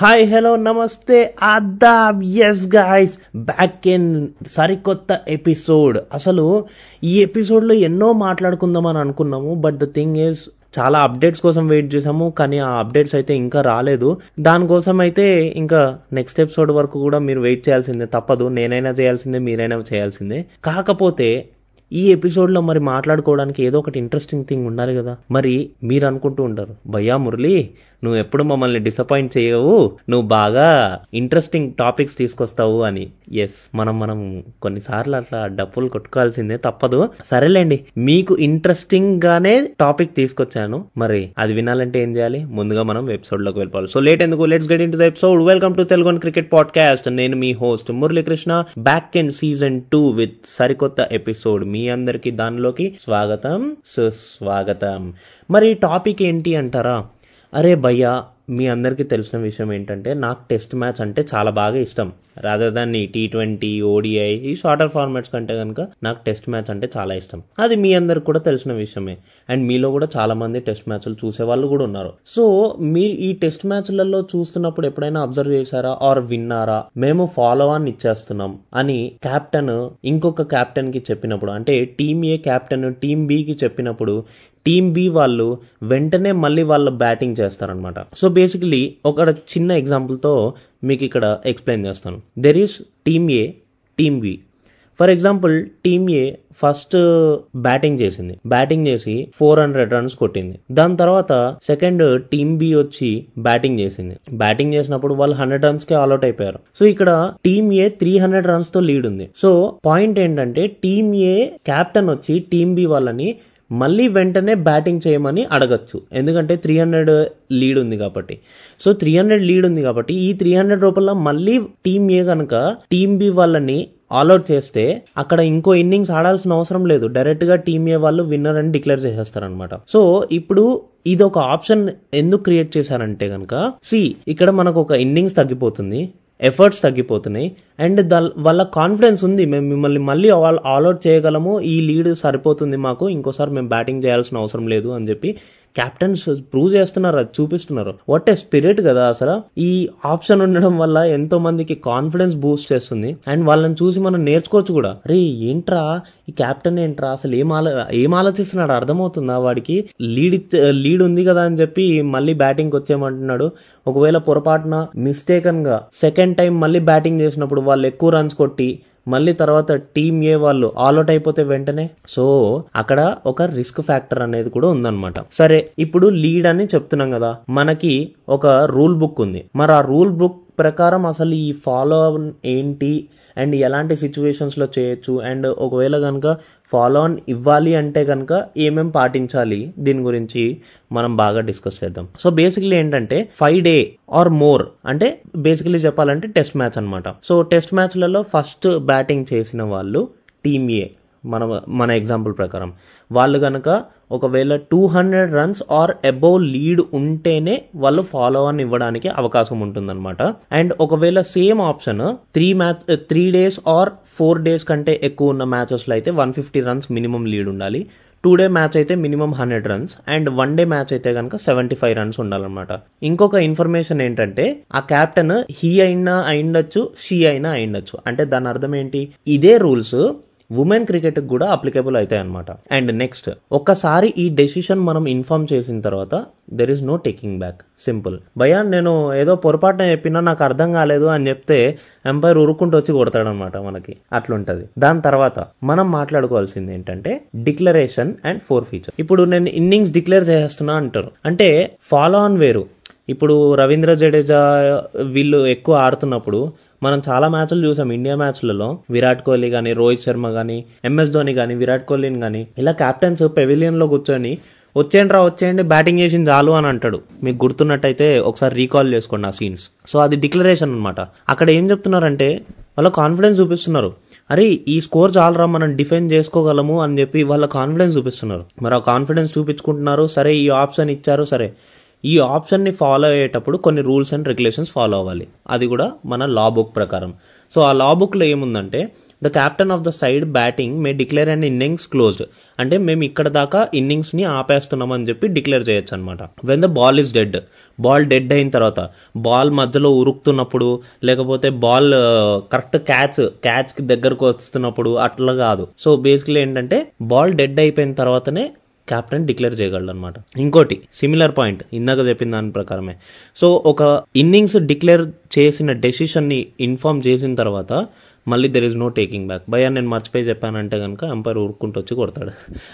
Hi hello namaste adaab yes guys back in సరికొత్త episode అసలు ఈ ఎపిసోడ్లో ఎన్నో మాట్లాడుకుందామని అనుకున్నాము బట్ ద థింగ్ ఈస్ చాలా అప్డేట్స్ కోసం వెయిట్ చేసాము కానీ ఆ అప్డేట్స్ అయితే ఇంకా రాలేదు. దానికోసం అయితే ఇంకా నెక్స్ట్ ఎపిసోడ్ వరకు కూడా మీరు వెయిట్ చేయాల్సిందే తప్పదు. నేనైనా చేయాల్సిందే మీరైనా చేయాల్సిందే. కాకపోతే ఈ ఎపిసోడ్లో మరి మాట్లాడుకోవడానికి ఏదో ఒకటి ఇంట్రెస్టింగ్ థింగ్ ఉండాలి కదా. మరి మీరు అనుకుంటూ ఉంటారు భయ్యా మురళి నువ్వు ఎప్పుడు మమ్మల్ని డిసప్పాయింట్ చేయవు. నువ్వు బాగా ఇంట్రెస్టింగ్ టాపిక్స్ తీసుకొస్తావు అని. ఎస్ మనం మనం కొన్నిసార్లు అట్లా డప్పులు కొట్టుకోవాల్సిందే తప్పదు. సరేలేండి మీకు ఇంట్రెస్టింగ్ గానే టాపిక్ తీసుకొచ్చాను. మరి అది వినాలంటే ఏం చేయాలి? ముందుగా మనం ఎపిసోడ్లోకి వెళ్ళిపోవాలి. సో లేట్ ఎందుకు? Let's get into episode welcome to Telugu cricket podcast నేను మీ host Muralikrishna. Back in season two with సరికొత్త ఎపిసోడ్ మీ అందరికి దానిలోకి స్వాగతం సుస్వాగతం. మరి టాపిక్ ఏంటి అంటారా? అరే భయ్యా మీ అందరికీ తెలిసిన విషయం ఏంటంటే నాకు టెస్ట్ మ్యాచ్ అంటే చాలా బాగా ఇష్టం. రాదర్ దాన్ ఈ టీ ట్వంటీ ఓడిఐ ఈ షార్టర్ ఫార్మాట్స్ కంటే కనుక నాకు టెస్ట్ మ్యాచ్ అంటే చాలా ఇష్టం. అది మీ అందరికి కూడా తెలిసిన విషయమే. అండ్ మీలో కూడా చాలా మంది టెస్ట్ మ్యాచ్లు చూసే వాళ్ళు కూడా ఉన్నారు. సో మీ ఈ టెస్ట్ మ్యాచ్లలో చూస్తున్నప్పుడు ఎప్పుడైనా అబ్జర్వ్ చేశారా? ఆర్ విన్నారా? మేము ఫాలో ఆన్ ఇచ్చేస్తున్నాం అని కెప్టెన్ ఇంకొక కెప్టెన్కి చెప్పినప్పుడు అంటే team A captain team B కి చెప్పినప్పుడు టీమ్ బి వాళ్ళు వెంటనే మళ్ళీ వాళ్ళు బ్యాటింగ్ చేస్తారనమాట సో బేసికలీ ఒక చిన్న ఎగ్జాంపుల్తో మీకు ఇక్కడ ఎక్స్ప్లెయిన్ చేస్తాను. There is team A team B for example team A first batting చేసింది. బ్యాటింగ్ చేసి ఫోర్ హండ్రెడ్ రన్స్ కొట్టింది. దాని తర్వాత సెకండ్ టీమ్ బి వచ్చి బ్యాటింగ్ చేసింది. బ్యాటింగ్ చేసినప్పుడు వాళ్ళు హండ్రెడ్ రన్స్కి ఆల్అౌట్ అయిపోయారు. సో ఇక్కడ టీమ్ ఏ త్రీ హండ్రెడ్ రన్స్తో లీడ్ ఉంది. సో పాయింట్ ఏంటంటే టీమ్ ఏ కెప్టెన్ వచ్చి టీమ్ బి వాళ్ళని మళ్ళీ వెంటనే బ్యాటింగ్ చేయమని అడగచ్చు. ఎందుకంటే త్రీ హండ్రెడ్ లీడ్ ఉంది కాబట్టి. సో త్రీ హండ్రెడ్ లీడ్ ఉంది కాబట్టి ఈ త్రీ హండ్రెడ్ రూపాయల మళ్ళీ టీమ్ ఏ కనుక టీమ్ బి వాళ్ళని ఆల్అౌట్ చేస్తే అక్కడ ఇంకో ఇన్నింగ్స్ ఆడాల్సిన అవసరం లేదు. డైరెక్ట్గా టీమ్ ఏ వాళ్ళు విన్నర్ అని డిక్లేర్ చేసేస్తారనమాట సో ఇప్పుడు ఇది ఒక ఆప్షన్ ఎందుకు క్రియేట్ చేశారంటే కనుక సి ఇక్కడ మనకు ఒక ఇన్నింగ్స్ తగ్గిపోతుంది ఎఫర్ట్స్ తగ్గిపోతున్నాయి. అండ్ వాళ్ళ కాన్ఫిడెన్స్ ఉంది. మేము మిమ్మల్ని మళ్ళీ ఆల్ ఆల్అౌట్ చేయగలము. ఈ లీడ్ సరిపోతుంది మాకు. ఇంకోసారి మేము బ్యాటింగ్ చేయాల్సిన అవసరం లేదు అని చెప్పి క్యాప్టెన్స్ ప్రూవ్ చేస్తున్నారు. అది చూపిస్తున్నారు. వాట్ ఏ స్పిరిట్ కదా అసలు. ఈ ఆప్షన్ ఉండడం వల్ల ఎంతో మందికి కాన్ఫిడెన్స్ బూస్ట్ చేస్తుంది. అండ్ వాళ్ళని చూసి మనం నేర్చుకోవచ్చు కూడా. రే ఏంట్రా? ఈ కెప్టెన్ ఏంట్రా? అసలు ఏం ఆలో ఏం ఆలోచిస్తున్నాడు? అర్థమవుతుందా వాడికి? లీడ్ లీడ్ ఉంది కదా అని చెప్పి మళ్ళీ బ్యాటింగ్ వచ్చేయమంటున్నాడు. ఒకవేళ పొరపాటున మిస్టేకన్గా సెకండ్ టైం మళ్ళీ బ్యాటింగ్ చేసినప్పుడు వాళ్ళు ఎక్కువ రన్స్ కొట్టి మళ్ళీ తర్వాత టీమ్ ఏ వాళ్ళు ఆల్అౌట్ అయిపోతే వెంటనే? సో అక్కడ ఒక రిస్క్ ఫ్యాక్టర్ అనేది కూడా ఉందన్నమాట. సరే ఇప్పుడు లీడ్ అని చెప్తున్నాం కదా. మనకి ఒక రూల్ బుక్ ఉంది. మరి ఆ రూల్ బుక్ ప్రకారం అసలు ఈ ఫాలో ఏంటి? అండ్ ఎలాంటి సిచ్యువేషన్స్లో చేయొచ్చు? అండ్ ఒకవేళ కనుక ఫాలో ఆన్ ఇవ్వాలి అంటే కనుక ఏమేమి పాటించాలి? దీని గురించి మనం బాగా డిస్కస్ చేద్దాం. సో బేసిక్లీ ఏంటంటే ఫైవ్ డే ఆర్ మోర్ అంటే బేసికలీ చెప్పాలంటే టెస్ట్ మ్యాచ్ అనమాట సో టెస్ట్ మ్యాచ్లలో ఫస్ట్ బ్యాటింగ్ చేసిన వాళ్ళు టీమ్ ఏ మన మన ఎగ్జాంపుల్ ప్రకారం. వాళ్ళు కనుక ఒకవేళ two hundred runs or above lead ఉంటేనే వాళ్ళు ఫాలో ఆన్ ఇవ్వడానికి అవకాశం ఉంటుందన్నమాట. అండ్ ఒకవేళ same option three match three days or four days కంటే ఎక్కువ ఉన్న మ్యాచెస్లో అయితే one fifty runs minimum lead ఉండాలి. టూ డే మ్యాచ్ అయితే minimum hundred runs and one day match అయితే కనుక సెవెంటీ ఫైవ్ రన్స్ ఉండాలన్నమాట. ఇంకొక ఇన్ఫర్మేషన్ ఏంటంటే ఆ క్యాప్టెన్ హీ అయినా అయిండొచ్చు షీ అయినా అయిండొచ్చు. అంటే దాని అర్థం ఏంటి? ఇదే రూల్స్ ఉమెన్ క్రికెట్ కూడా అప్లికేబుల్ అవుతాయి అనమాట అండ్ నెక్స్ట్ ఒక్కసారి ఈ డెసిషన్ మనం ఇన్ఫార్మ్ చేసిన తర్వాత there is no taking back simple భయ్యా నేను ఏదో పొరపాటున చెప్పినా నాకు అర్థం కాలేదు అని చెప్తే ఎంపైర్ ఉరుక్కుంటూ వచ్చి కొడతాడనమాట మనకి. అట్లుంటది. దాని తర్వాత మనం మాట్లాడుకోవాల్సింది ఏంటంటే డిక్లరేషన్ అండ్ ఫోర్ ఫీచర్ ఇప్పుడు నేను ఇన్నింగ్స్ డిక్లేర్ చేస్తున్నా అంటారు. అంటే ఫాలో ఆన్ వేరు. ఇప్పుడు రవీంద్ర జడేజా వీళ్ళు ఎక్కువ ఆడుతున్నప్పుడు మనం చాలా మ్యాచ్లు చూసాం. ఇండియా మ్యాచ్లలో విరాట్ కోహ్లీ కానీ రోహిత్ శర్మ కానీ ఎంఎస్ ధోని కానీ విరాట్ కోహ్లీని కానీ ఇలా కెప్టెన్స్ పెవిలియన్లో కూర్చొని వచ్చేయండి రా వచ్చేయండి బ్యాటింగ్ చేసింది చాలు అని అంటాడు. మీకు గుర్తున్నట్టయితే ఒకసారి రీకాల్ చేసుకోండి ఆ సీన్స్ సో అది డిక్లరేషన్ అనమాట అక్కడ ఏం చెప్తున్నారంటే వాళ్ళ కాన్ఫిడెన్స్ చూపిస్తున్నారు. అరే ఈ స్కోర్ చాలరా మనం డిఫెండ్ చేసుకోగలము అని చెప్పి వాళ్ళ కాన్ఫిడెన్స్ చూపిస్తున్నారు. మరి ఆ కాన్ఫిడెన్స్ చూపించుకుంటున్నారు. సరే ఈ ఆప్షన్ ఇచ్చారు సరే. ఈ ఆప్షన్ని ఫాలో అయ్యేటప్పుడు కొన్ని రూల్స్ అండ్ రెగ్యులేషన్స్ ఫాలో అవ్వాలి. అది కూడా మన లా బుక్ ప్రకారం. సో ఆ లా బుక్లో ఏముందంటే the captain of the side batting may declare and innings closed అంటే మేము ఇక్కడ దాకా ఇన్నింగ్స్ని ఆపేస్తున్నామని చెప్పి డిక్లేర్ చేయొచ్చు అనమాట when the ball is dead ball dead అయిన తర్వాత బాల్ మధ్యలో ఉరుకుతున్నప్పుడు లేకపోతే బాల్ కరెక్ట్ క్యాచ్ క్యాచ్కి దగ్గరకు వస్తున్నప్పుడు అట్లా కాదు. సో బేసిక్లీ ఏంటంటే బాల్ డెడ్ అయిపోయిన తర్వాతనే క్యాప్టెన్ డిక్లేర్ చేయగలడు అనమాట ఇంకోటి సిమిలర్ పాయింట్ ఇందాక చెప్పిన దాని ప్రకారమే. సో ఒక ఇన్నింగ్స్ డిక్లేర్ చేసిన డెసిషన్ని ఇన్ఫామ్ ఇన్ఫార్మ్ చేసిన తర్వాత మళ్ళీ there is no taking back భయ్యా నేను మర్చిపోయి చెప్పానంటే కనుక అంపైర్ ఊరుకుంటూ వచ్చి కొడతాడు.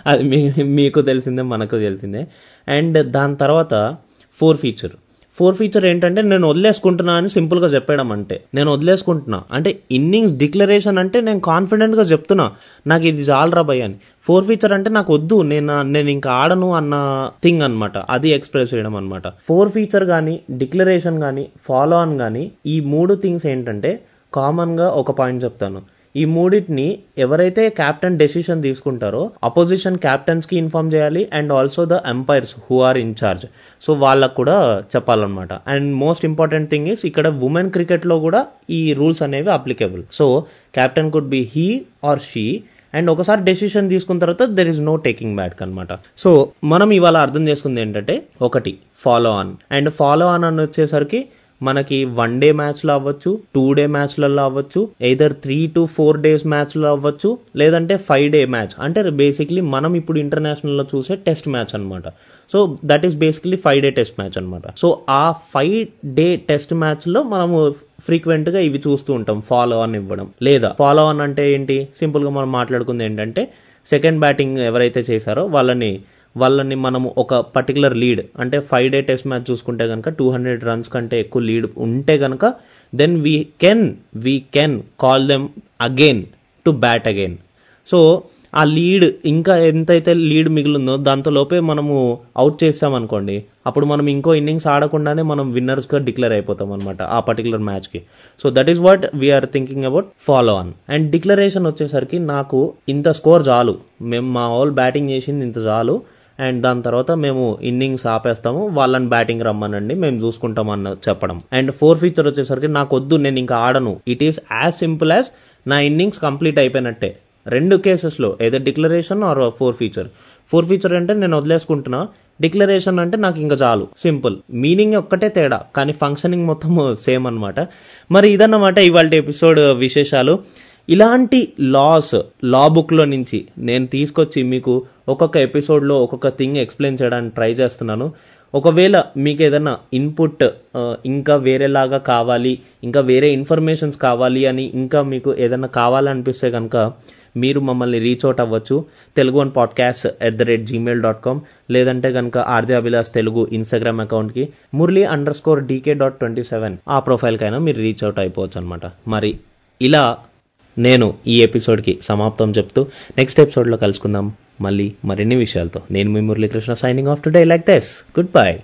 అది మీ మీకు తెలిసిందే మనకు తెలిసిందే. అండ్ దాని తర్వాత ఫోర్ ఫీచర్ ఫోర్ ఫీచర్ ఏంటంటే నేను వదిలేసుకుంటున్నా అని సింపుల్గా చెప్పడం అంటే. నేను వదిలేసుకుంటున్నా. అంటే ఇన్నింగ్స్ డిక్లరేషన్ అంటే నేను కాన్ఫిడెంట్గా చెప్తున్నా నాకు ఇది చాలరా భయ్ అని. ఫోర్ ఫీచర్ అంటే నాకు వద్దు నేను నేను ఇంకా ఆడను అన్న థింగ్ అన్నమాట. అది ఎక్స్ప్రెస్ చేయడం అనమాట ఫోర్ ఫీచర్ కానీ డిక్లరేషన్ కానీ ఫాలో ఆన్ కానీ ఈ మూడు థింగ్స్ ఏంటంటే కామన్గా ఒక పాయింట్ చెప్తాను. ఈ మూడింటిని ఎవరైతే క్యాప్టెన్ డెసిషన్ తీసుకుంటారో అపోజిషన్ క్యాప్టెన్స్కి ఇన్ఫార్మ్ చేయాలి and also the umpires who are in charge so వాళ్ళకు కూడా చెప్పాలన్నమాట. And most important thing is ఇక్కడ ఉమెన్ క్రికెట్లో కూడా ఈ రూల్స్ అనేవి applicable so captain could be he or she and ఒకసారి డెసిషన్ తీసుకున్న తర్వాత there is no taking back అనమాట సో మనం ఇవాళ అర్థం చేసుకుంది ఏంటంటే ఒకటి follow on and follow on అని వచ్చేసరికి మనకి వన్ డే మ్యాచ్లో అవ్వచ్చు టూ డే మ్యాచ్లలో అవ్వచ్చు either three to four days మ్యాచ్లో అవ్వచ్చు లేదంటే ఫైవ్ డే మ్యాచ్ అంటే బేసిక్లీ మనం ఇప్పుడు ఇంటర్నేషనల్లో చూసే టెస్ట్ మ్యాచ్ అనమాట so that is basically five day test match అనమాట సో ఆ ఫైవ్ డే టెస్ట్ మ్యాచ్లో మనము ఫ్రీక్వెంట్గా ఇవి చూస్తూ ఉంటాం ఫాలో ఆన్ ఇవ్వడం. లేదా ఫాలో ఆన్ అంటే ఏంటి? సింపుల్గా మనం మాట్లాడుకుంది ఏంటంటే సెకండ్ బ్యాటింగ్ ఎవరైతే చేశారో వాళ్ళని వాళ్ళని మనము ఒక పర్టికులర్ లీడ్ అంటే ఫైవ్ డే టెస్ట్ మ్యాచ్ చూసుకుంటే కనుక టూ హండ్రెడ్ రన్స్ కంటే ఎక్కువ లీడ్ ఉంటే కనుక then we can we can call them again to bat again so ఆ లీడ్ ఇంకా ఎంతైతే లీడ్ మిగిలిందో దాంతో లోపే మనము అవుట్ చేస్తామనుకోండి అప్పుడు మనం ఇంకో ఇన్నింగ్స్ ఆడకుండానే మనం విన్నర్స్గా డిక్లేర్ అయిపోతాం అనమాట ఆ పర్టికులర్ మ్యాచ్కి so that is what we are thinking about follow on and declaration వచ్చేసరికి నాకు ఇంత స్కోర్ చాలు. మేము మా ఆల్ బ్యాటింగ్ చేసింది ఇంత చాలు. అండ్ దాని తర్వాత మేము ఇన్నింగ్స్ ఆపేస్తాము. వాళ్ళని బ్యాటింగ్ రమ్మనండి. మేము చూసుకుంటాం అన్న చెప్పడం. అండ్ ఫోర్ ఫీచర్ వచ్చేసరికి నాకు వద్దు నేను ఇంకా ఆడను. It is as simple as నా ఇన్నింగ్స్ కంప్లీట్ అయిపోయినట్టే. రెండు కేసెస్లో ఏదో declaration or forfeiture forfeiture అంటే నేను వదిలేసుకుంటున్నా. డిక్లరేషన్ అంటే నాకు ఇంకా చాలు. సింపుల్ మీనింగ్ ఒక్కటే తేడా. కానీ ఫంక్షనింగ్ మొత్తం సేమ్ అనమాట మరి ఇదన్నమాట ఇవాళ ఎపిసోడ్ విశేషాలు. ఇలాంటి లాస్ లా బుక్లో నుంచి నేను తీసుకొచ్చి మీకు ఒక్కొక్క ఎపిసోడ్లో ఒక్కొక్క థింగ్ ఎక్స్ప్లెయిన్ చేయడానికి ట్రై చేస్తున్నాను. ఒకవేళ మీకు ఏదైనా ఇన్పుట్ ఇంకా వేరేలాగా కావాలి ఇంకా వేరే ఇన్ఫర్మేషన్స్ కావాలి అని ఇంకా మీకు ఏదైనా కావాలనిపిస్తే కనుక మీరు మమ్మల్ని రీచ్ అవుట్ అవ్వచ్చు. Telugu one podcast at the rate Gmail dot com లేదంటే కనుక ఆర్జే అభిలాష్ తెలుగు ఇన్స్టాగ్రామ్ అకౌంట్కి Murali underscore DK dot twenty seven ఆ ప్రొఫైల్కైనా మీరు రీచ్ అవుట్ అయిపోవచ్చు అనమాట మరి ఇలా నేను ఈ ఎపిసోడ్కి సమాప్తం చెప్తూ నెక్స్ట్ ఎపిసోడ్లో కలుసుకుందాం. మళ్ళీ మరిన్ని విషయాలతో. నేను మీ Muralikrishna signing off today like these goodbye